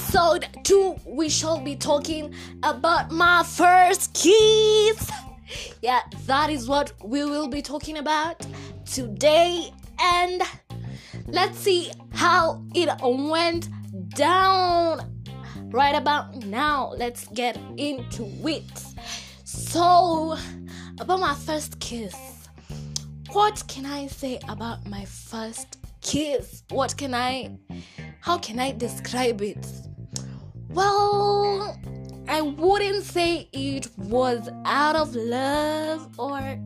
episode 2 we shall be talking about my first kiss. Yeah that is what we will be talking about today. And let's see how it went down right about now. Let's get into it. So about my first kiss. What can i say about my first kiss? What can i how can I describe it? Well, I wouldn't say it was out of love or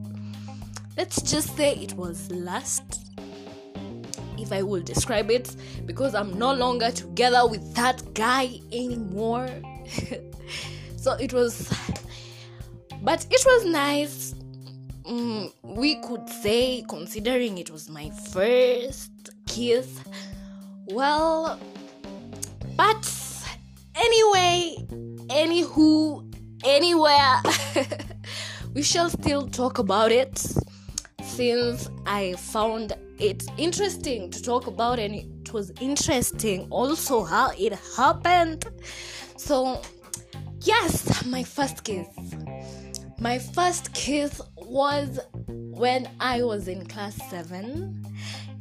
let's just say it was lust. If I will describe it, because I'm no longer together with that guy anymore. so it was, but it was nice. Mm, we could say, considering it was my first kiss, well, but anyway, anywho, anywhere, we shall still talk about it since I found it interesting to talk about, and it was interesting also how it happened. So, yes, my first kiss. My first kiss was when I was in class 7.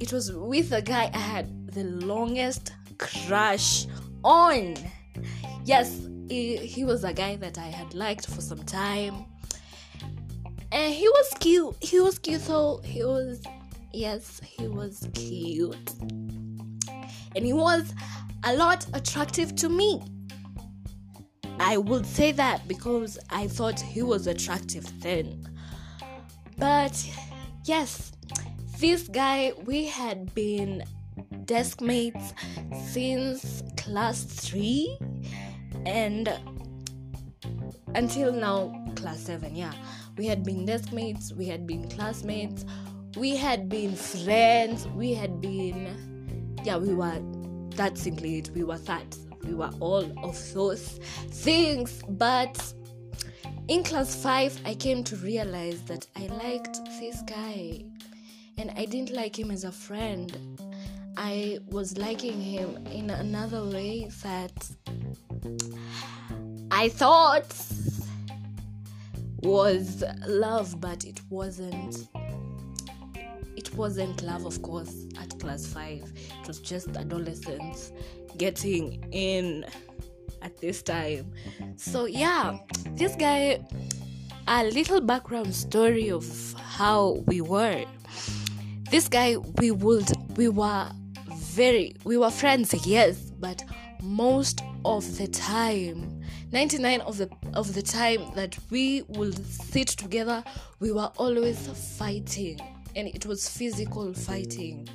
It was with a guy I had the longest crush on. Yes, he, he was a guy that I had liked for some time. And he was cute. He was cute, so he was, yes, he was cute. And he was a lot attractive to me. I would say that because I thought he was attractive then. But yes, this guy, we had been desk mates since class 3 and until now class 7 yeah. We had been desk mates we had been classmates we had been friends we had been yeah we were that's simply it we were that we were all of those things. But in class 5 i came to realize that i liked this guy and i didn't like him as a friend. I was liking him in another way that I thought was love, but it wasn't. It wasn't love, of course, at class 5. It was just adolescents getting in at this time. So, yeah, this guy, a little background story of how we were. This guy, we would, we were very we were friends yes but most of the time. 99 of the of the time that we would sit together we were always fighting. And it was physical fighting.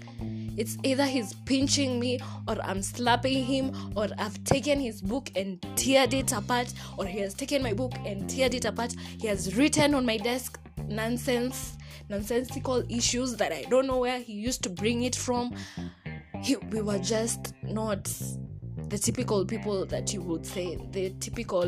It's either he's pinching me or i'm slapping him or i've taken his book and teared it apart or he has taken my book and teared it apart. He has written on my desk nonsense nonsensical issues that i don't know where he used to bring it from. He, we were just not the typical people that you would say the typical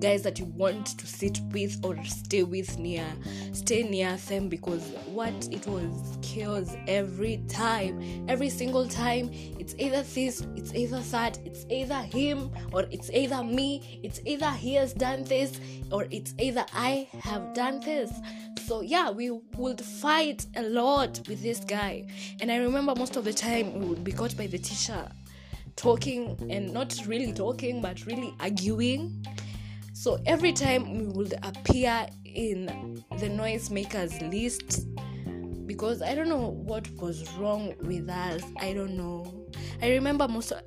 guys that you want to sit with or stay with near stay near them because what it was chaos every time. Every single time it's either this it's either that it's either him or it's either me it's either he has done this or it's either i have done this. So yeah we would fight a lot with this guy. And i remember most of the time we would be caught by the teacher talking and not really talking but really arguing. So every time we would appear in the noisemakers list because i don't know what was wrong with us i don't know. I remember most of,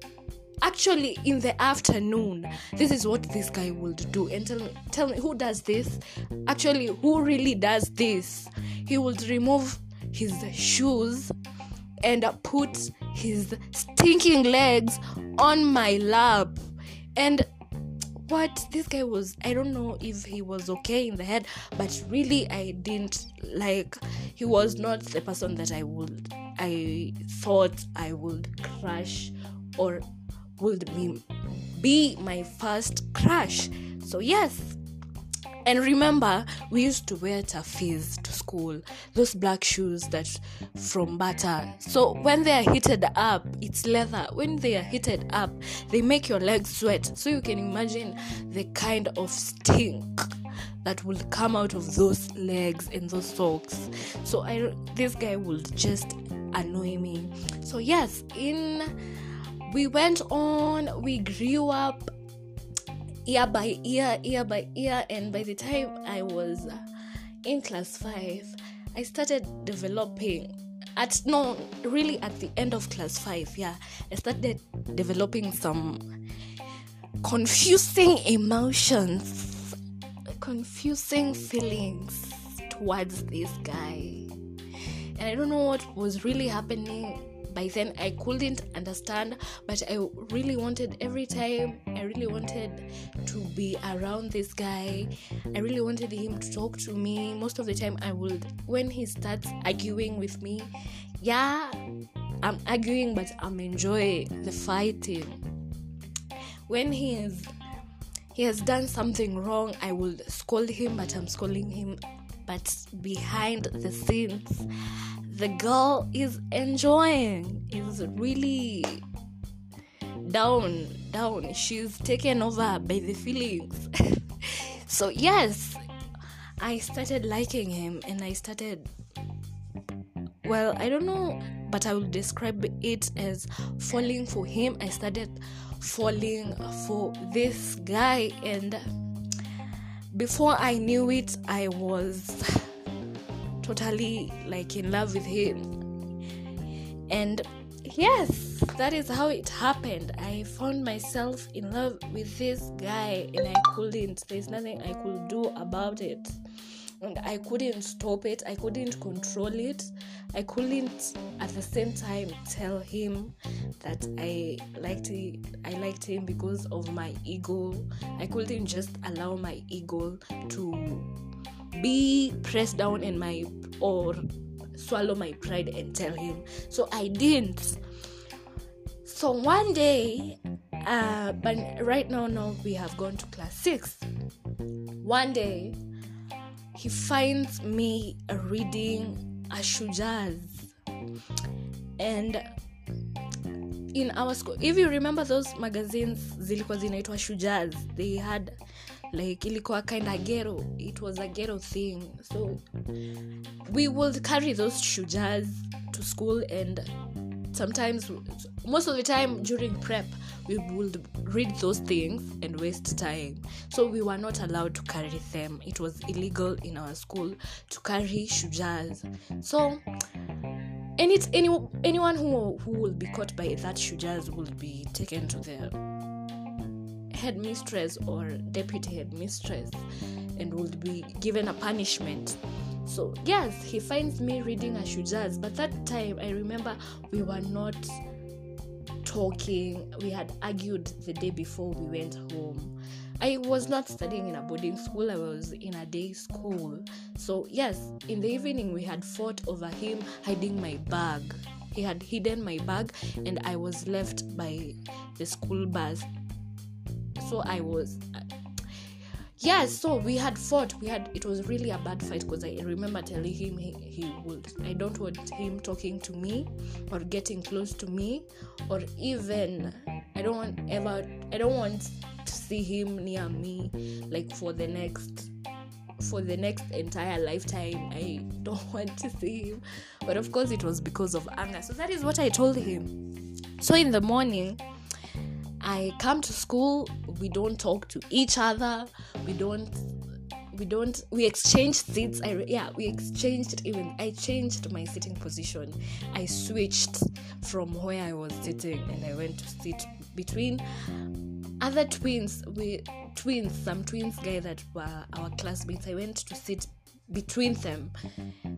actually in the afternoon this is what this guy would do and tell me tell me who does this? Actually who really does this? He would remove his shoes and put his stinking legs on my lap and what this guy was i don't know if he was okay in the head but really i didn't like he was not the person that i would i thought i would crush or would be, be my first crush. So, yes, and remember we used to wear Toughees to school those black shoes that from Bata. So when they are heated up it's leather. When they are heated up they make your legs sweat. So you can imagine the kind of stink that will come out of those legs and those socks. So i this guy would just annoy me. So yes in we went on we grew up year by year year by year and by the time i was uh, in class 5 i started developing at no really at the end of class 5 yeah i started developing some confusing emotions confusing feelings towards this guy. And i don't know what was really happening by then I couldn't understand, but I really wanted every time, I really wanted to be around this guy. I really wanted him to talk to me. Most of the time, I would, when he starts arguing with me, yeah, I'm arguing, but I'm enjoying the fighting. When he is he has done something wrong, I will scold him, but I'm scolding him. But behind the scenes, the girl is enjoying is really down down. She's taken over by the feelings. So yes i started liking him and i started well i don't know but i will describe it as falling for him. I started falling for this guy and before i knew it i was totally like in love with him. And yes that is how it happened. I found myself in love with this guy and i couldn't. There's nothing i could do about it. And i couldn't stop it. I couldn't control it. I couldn't at the same time tell him that i liked it, i liked him because of my ego. I couldn't just allow my ego to be pressed down in my or swallow my pride and tell him. So i didn't. So one day uh, but right now now we have gone to class six. One day he finds me reading ashujaz and in our school if you remember those magazines zilikuwa zinaitwa Shujaaz they had like ilikuwa kind of ghetto. It was a ghetto thing. So we would carry those Shujaaz to school and sometimes most of the time during prep we would read those things and waste time. So we were not allowed to carry them. It was illegal in our school to carry Shujaaz so it's any, anyone who who will be caught by that Shujaaz will be taken to the headmistress or deputy headmistress and would be given a punishment. So yes he finds me reading a Shujaaz but that time i remember we were not talking we had argued the day before we went home. I was not studying in a boarding school i was in a day school. So yes in the evening we had fought over him hiding my bag. He had hidden my bag and i was left by the school bus so i was uh, yeah so we had fought. We had it was really a bad fight because i remember telling him he, he would i don't want him talking to me or getting close to me or even i don't want ever i don't want to see him near me like for the next for the next entire lifetime. I don't want to see him. But of course it was because of anger. So that is what i told him. So in the morning I come to school, we don't talk to each other, we don't we don't we exchange seats i yeah we exchanged even i changed my sitting position. I switched from where i was sitting and i went to sit between other twins we twins some twins guy that were our classmates i went to sit between them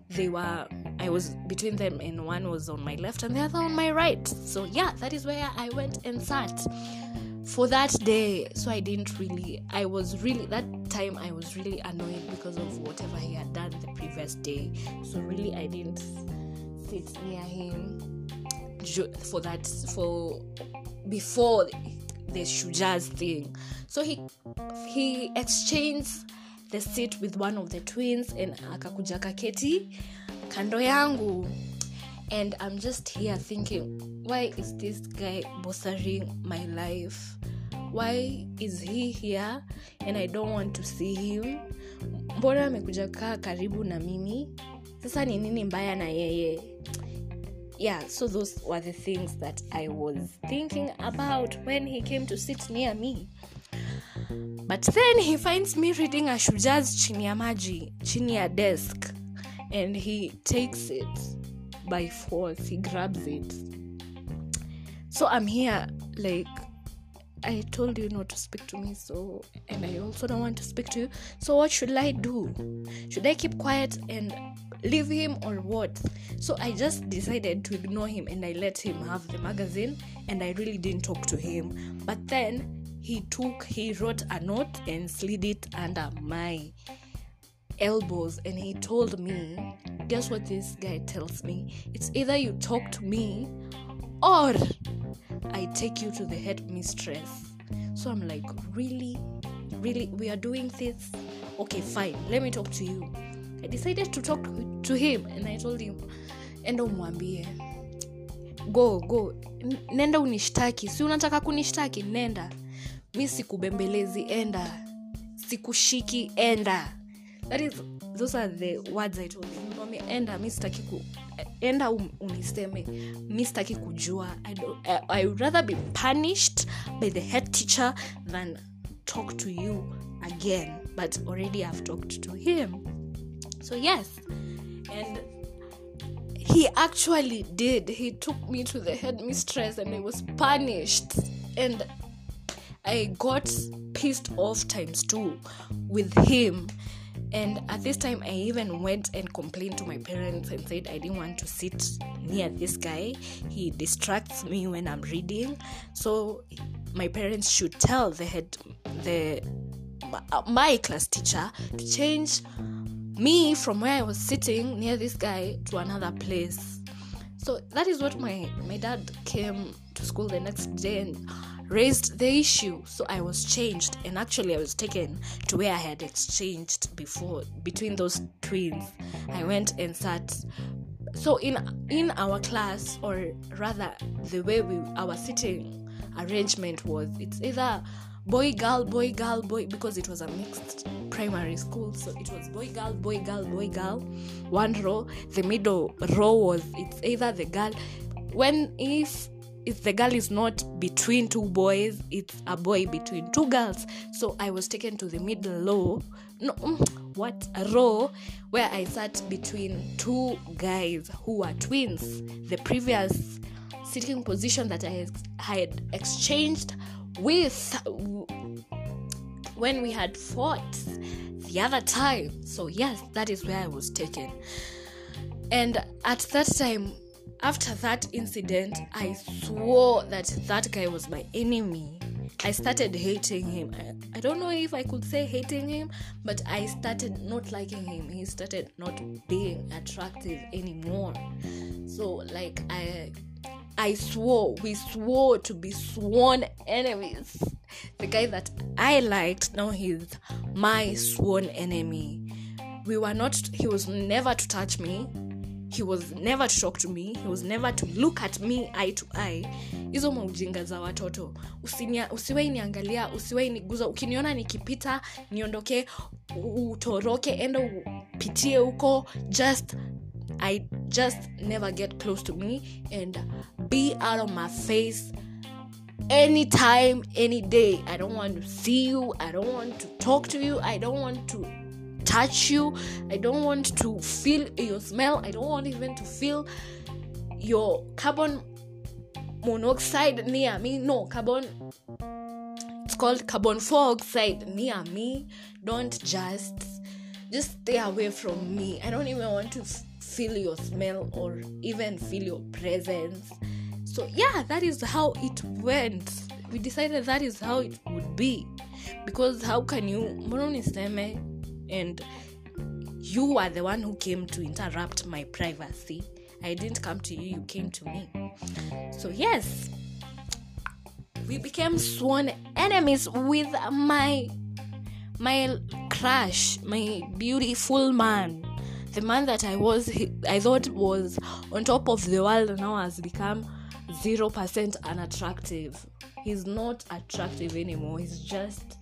they were i was between them and one was on my left and the other on my right. So yeah that is where i went and sat. For that day so i didn't really i was really that time i was really annoyed because of whatever he had done the previous day. So really i didn't sit near him for that for before the Shujaaz thing. So he he exchanged the seat with one of the twins and akakuja kaketi kando yangu. And i'm just here thinking why is this guy bothering my life? Why is he here and i don't want to see him? Mbona amekuja kaa karibu na mimi? Sasa ni nini mbaya na yeye? Yeah so those were the things that i was thinking about when he came to sit near me but then he finds me reading a Shujaaz chini ya maji chini ya desk. And he takes it by force. He grabs it. So i'm here like i told you not to speak to me so and i also don't want to speak to you. So what should i do? Should i keep quiet and leave him or what? So i just decided to ignore him and i let him have the magazine and i really didn't talk to him. But then he took he wrote a note and slid it under my elbows and he told me guess what this guy tells me? It's either you talk to me or i take you to the headmistress. So i'm like really? Really? We are doing this? Okay fine. Let me talk to you. I decided to talk to him and i told him enda umwambie. Go go. Nenda unishtaki. Si unataka kunishtaki nenda mi sikubembelezi enda. Sikushiki enda. That is those are the words i told him Nikamwambia, enda mi sitaki ku enda um, uniseme. Mi sitaki kujua. I, don't, I, i would rather be punished by the head teacher than talk to you again. But already i've talked to him. So yes. And he actually did. He took me to the headmistress and i was punished. And i got pissed off times two with him. And at this time i even went and complained to my parents and said i didn't want to sit near this guy. He distracts me when i'm reading. So my parents should tell the head the my class teacher to change me from where I was sitting near this guy to another place. So that is what my my dad came to school the next day and raised the issue. So I was changed, and actually I was taken to where I had exchanged before between those twins. I went and sat. So in in our class, or rather the way we our sitting arrangement was, it's either boy girl boy girl boy because it was a mixed primary school so it was boy girl boy girl boy girl one row the middle row was it's either the girl when if if the girl is not between two boys it's a boy between two girls so i was taken to the middle row no what a row where i sat between two guys who were twins the previous sitting position that i had exchanged with when we had fought the other time. So, yes, that is where I was taken. And at that time, after that incident, I swore that that guy was my enemy. I started hating him. I, I don't know if I could say hating him, but I started not liking him. He started not being attractive anymore. So, like, I I swore, we swore to be sworn enemies. The guy that I liked, now he's my sworn enemy. We were not, he was never to touch me. He was never to talk to me. He was never to look at me eye to eye. Hizo maujinga za watoto. usiwei niangalia, usiwei niguza. Ukiniona nikipita, niondoke, utoroke, enda upitie huko. Just I just never get close to me and be out of my face anytime, any day. I don't want to see you. I don't want to talk to you. I don't want to touch you. I don't want to feel your smell. I don't want even to feel your carbon monoxide near me. No, carbon. It's called carbon dioxide near me. Don't just just stay away from me. I don't even want to feel your smell or even feel your presence. So, yeah, that is how it went. We decided that is how it would be. Because how can you, mbona uniseme, and you are the one who came to interrupt my privacy. I didn't come to you, you came to me. So, yes, we became sworn enemies with my my crush my beautiful man the man that i was i thought was on top of the world now has become 0% unattractive he's not attractive anymore he's just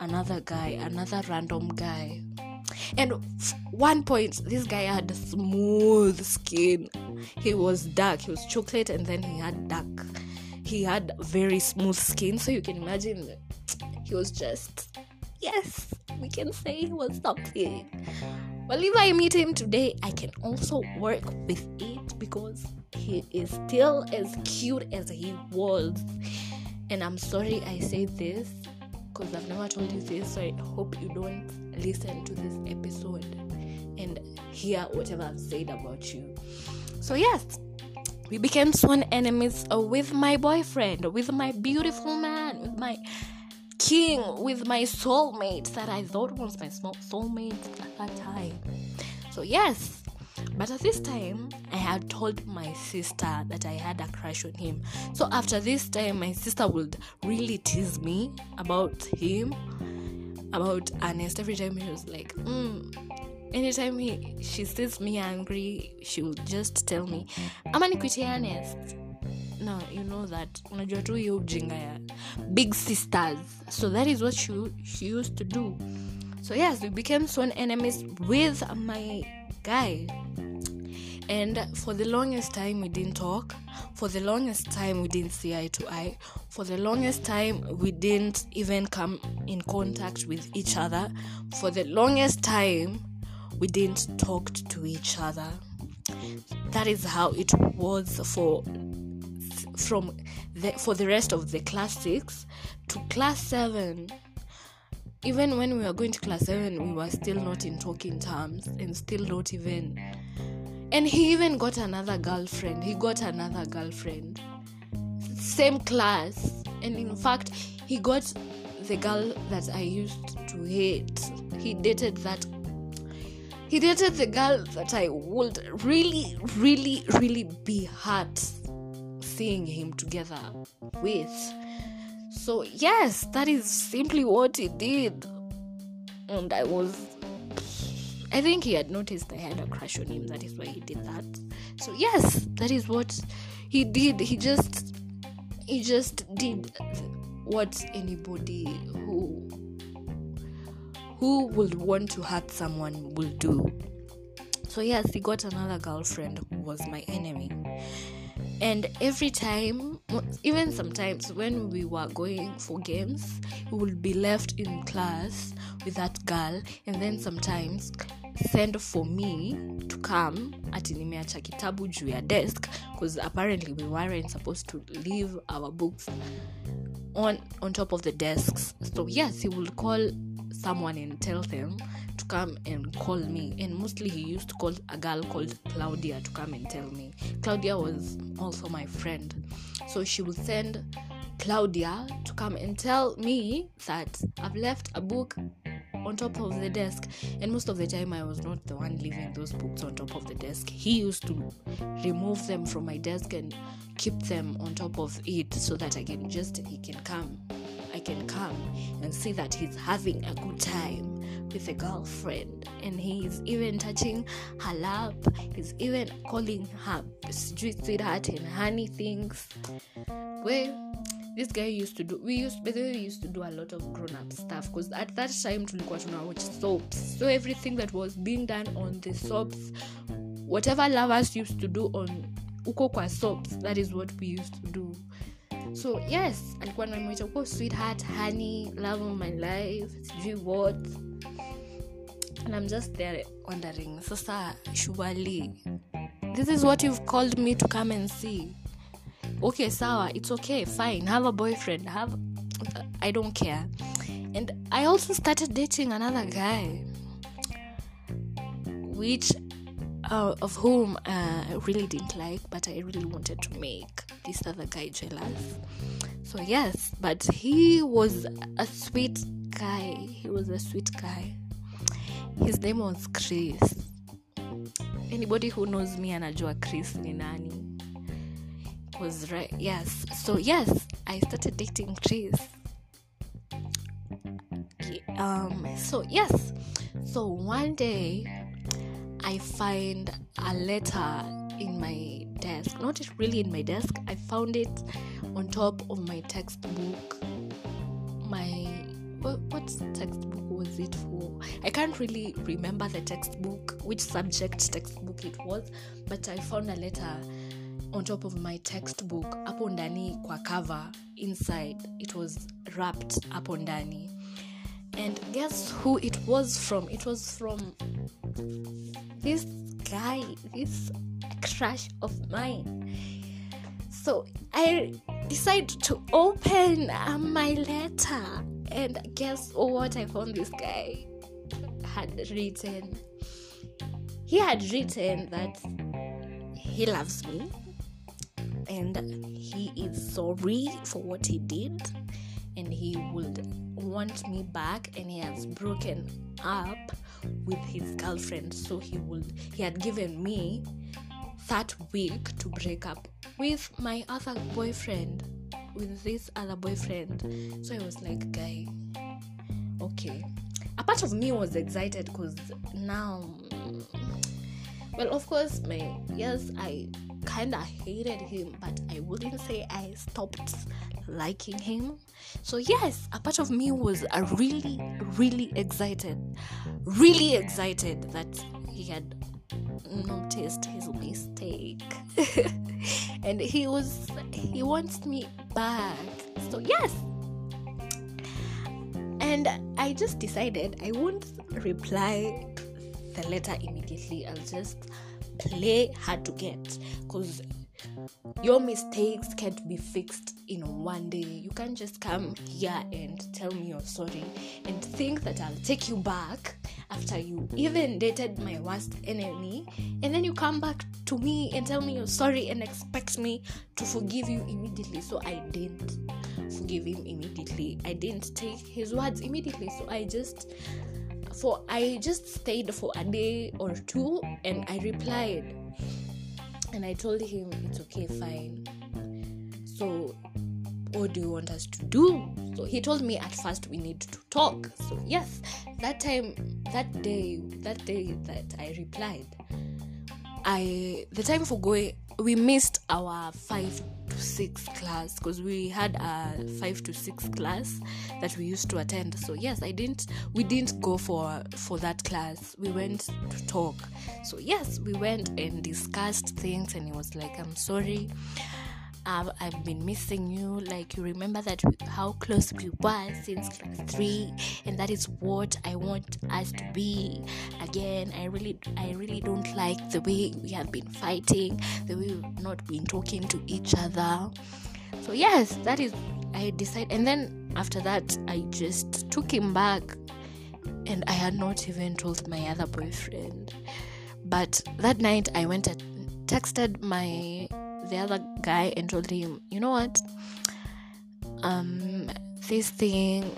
another guy another random guy. And one point this guy had smooth skin. He was dark he was chocolate and then he had dark he had very smooth skin. So you can imagine he was just yes we can say he was something well if i meet him today i can also work with it because he is still as cute as he was. And i'm sorry i say this because I've never told you this, so I hope you don't listen to this episode and hear whatever I've said about you. So, yes, we became sworn enemies with my boyfriend, with my beautiful man, with my king, with my soulmate that I thought was my soulmate at that time. So, yes, but at this time, I had told my sister that I had a crush on him. So after this time, my sister would really tease me about him, about Ernest. Every time he was like, mm. anytime he she sees me angry, she would just tell me, ama nikuitie Ernest. No, you know that unajua tu hiyo ujinga ya big sisters. So that is what she, she used to do. So yes, we became sworn enemies with my guy and for the longest time we didn't talk. For the longest time we didn't see eye to eye. For the longest time we didn't even come in contact with each other. For the longest time we didn't talk to each other. That is how it was for from the for the rest of the class 6 to class 7 even when we were going to class 7 we were still not in talking terms and still not even and he even got another girlfriend. He got another girlfriend. Same class. And in fact he got the girl that i used to hate. He dated that he dated the girl that i would really really really be hurt seeing him together with. So yes that is simply what he did. And i was I think he had noticed I had a crush on him. That is why he did that. So yes, that is what he did. He just he just did what anybody who who would want to hurt someone will do. So yes, he got another girlfriend who was my enemy. And every time, even sometimes when we were going for games, we would be left in class with that girl, and then sometimes send for me to come ati nimeacha kitabu juu ya desk because apparently we weren't supposed to leave our books on on top of the desks. So yes he will call someone and tell them to come and call me. And mostly he used to call a girl called claudia to come and tell me. Claudia was also my friend. So she would send claudia to come and tell me that i've left a book on top of the desk. And most of the time i was not the one leaving those books on top of the desk. He used to remove them from my desk and keep them on top of it so that i can just he can come i can come and see that he's having a good time with a girlfriend. And he's even touching her lap. He's even calling her sweetheart and honey things. Well this guy used to do we used we used to do a lot of grown up stuff. Because at that time tulikuwa watch soaps. So everything that was being done on the soaps whatever lovers used to do on uko kwa soaps that is what we used to do so yes alikuwa namwita uko oh, sweetheart honey love of my life sijui what? And i'm just there wondering sasa shuali this is what you've called me to come and see. Okay sawa it's okay fine have a boyfriend have i don't care. And i also started dating another guy which uh, of whom uh, i really didn't like but i really wanted to make this other guy jealous so yes but he was a sweet guy. He was a sweet guy. His name was chris. Anybody who knows me and anajua chris ni nani. Was right yes. So yes i started dating chris. Um so yes. So one day i find a letter in my desk not really in my desk i found it on top of my textbook. My what, textbook was it for? I can't really remember the textbook which subject textbook it was but i found a letter on top of my textbook hapo ndani kwa cover inside it was wrapped hapo ndani and guess who it was from? It was from this guy this crush of mine. So i decided to open uh, my letter and guess what i found this guy had written. He had written that he loves me and he is sorry for what he did and he would want me back and he has broken up with his girlfriend so he would he had given me that week to break up with my other boyfriend with this other boyfriend. So i was like guy okay. A part of me was excited because now well of course my yes i kind of hated him but i wouldn't say i stopped liking him. So yes a part of me was uh, really really excited really excited that he had noticed his mistake. And he was he wants me back. So yes. And i just decided i won't reply the letter immediately. I'll just play hard to get because your mistakes can't be fixed in one day. You can't just come here and tell me you're sorry and think that i'll take you back after you even dated my worst enemy and then you come back to me and tell me you're sorry and expect me to forgive you immediately. So i didn't forgive him immediately. I didn't take his words immediately. So i just for i just stayed for a day or two and i replied. And i told him it's okay fine. So what do you want us to do? So he told me at first we need to talk. So yes that time that day that day that i replied i the time for going we missed our five to six class because we had a five to six class that we used to attend. So yes i didn't we didn't go for for that class. We went to talk. So yes we went and discussed things and he was like i'm sorry I've, I've been missing you. Like you remember that how close we were since class three and that is what i want us to be. Again i really i really don't like the way we have been fighting the way we've not been talking to each other. So yes that is i decided and then after that i just took him back and i had not even told my other boyfriend. But that night i went and texted my the other guy and told him, you know what? Um, this thing,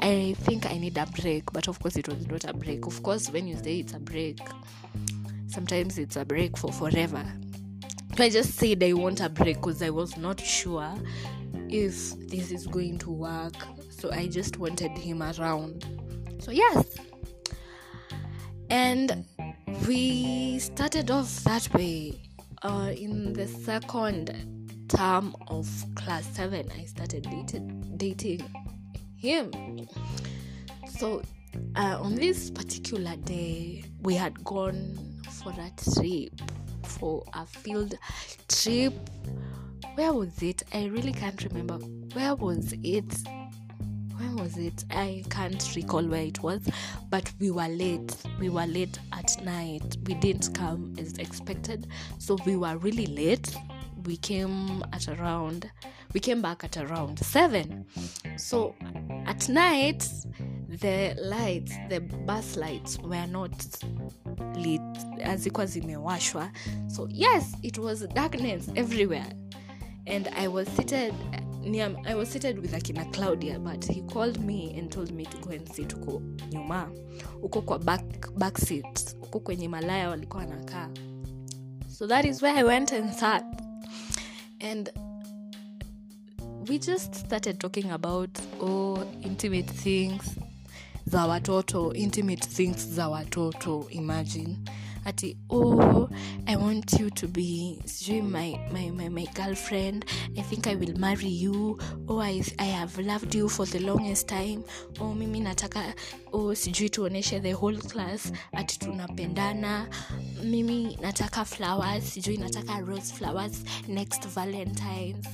I think I need a break. But of course, it was not a break. Of course, when you say it's a break, sometimes it's a break for forever. So I just said I want a break because I was not sure if this is going to work. So I just wanted him around. So, yes. And we started off that way uh, in the second term of class 7 i started dating him. So uh, on this particular day we had gone for a trip for a field trip. Where was it? I really can't remember. Where was it? When was it? I can't recall where it was but we were late. We were late at night we didn't come as expected. So we were really late. We came at around we came back at around 7 so at night the lights the bus lights were not lit. As it was hazikuwa zimewashwa. So yes it was darkness everywhere. And i was seated near, i was seated with akina claudia but he called me and told me to go and sit huko nyuma. Huko kwa back, back seat. Huko kwenye malaya walikuwa wanakaa. So that is where i went and sat. And we just started talking about oh intimate things za watoto intimate things za watoto imagine ati oh i want you to be sijui my, my, my, my girlfriend. I think i will marry you. Oh I, i have loved you for the longest time. Oh mimi nataka oh sijui tuoneshe the whole class ati tunapendana. Mimi nataka flowers sijui nataka rose flowers next valentines.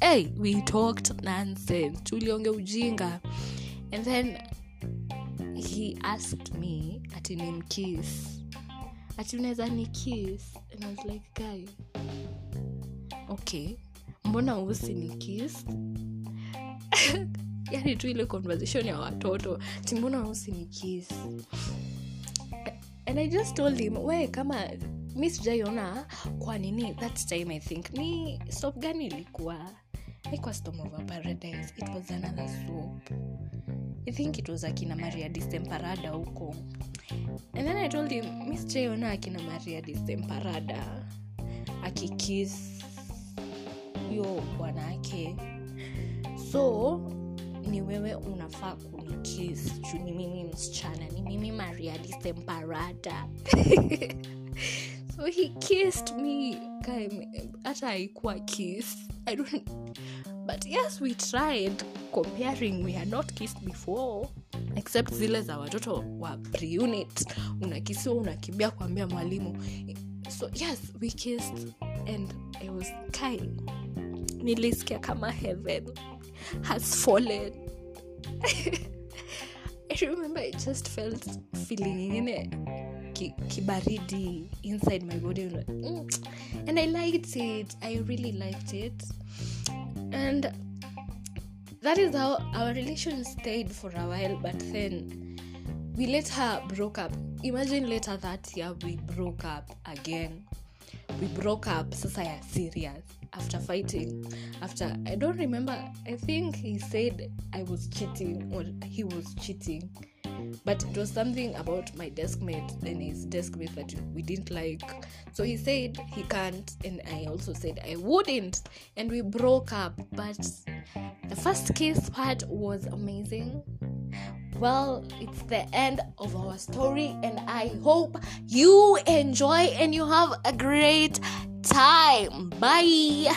Hey we talked nonsense. Tulionge ujinga. And then he asked me ati nimkiss ati unaweza ni kiss. And I was like guy. Okay. Mbona usi ni kiss? Yani tu ile conversation ya watoto. Ti mbona usi ni kiss? And i just told him we kama mi sijaiona kwa nini that time i think ni sop gani ilikuwa? Ikwa storm of a paradise. It was another soap. I think it was akina maria distemparada huko and then i told him mi sijaiona akina maria disemparada akikis huyo bwanake so ni wewe unafaa kunikis juu ni mimi msichana ni mimi maria disemparada so he kissed me. Hata haikuwa kiss. I but yes we tried. Comparing we had not kissed before except zile za watoto wa preunit. Unakisiwa unakimbia kuambia mwalimu. So yes we kissed and i was kind. Nilisikia kama heaven has fallen. I remember i just felt feeling ingine ki- kibaridi inside my body. Mm. and i liked it. I really liked it. And that is how our relation stayed for a while but then we later broke up. Imagine later that year we broke up again. We broke up sasa ya serious after fighting after i don't remember i think he said i was cheating or he was cheating but it was something about my desk mate and his desk mate that we didn't like. So he said he can't and i also said i wouldn't and we broke up. But the first kiss part was amazing well it's the end of our story and i hope you enjoy and you have a great time. Bye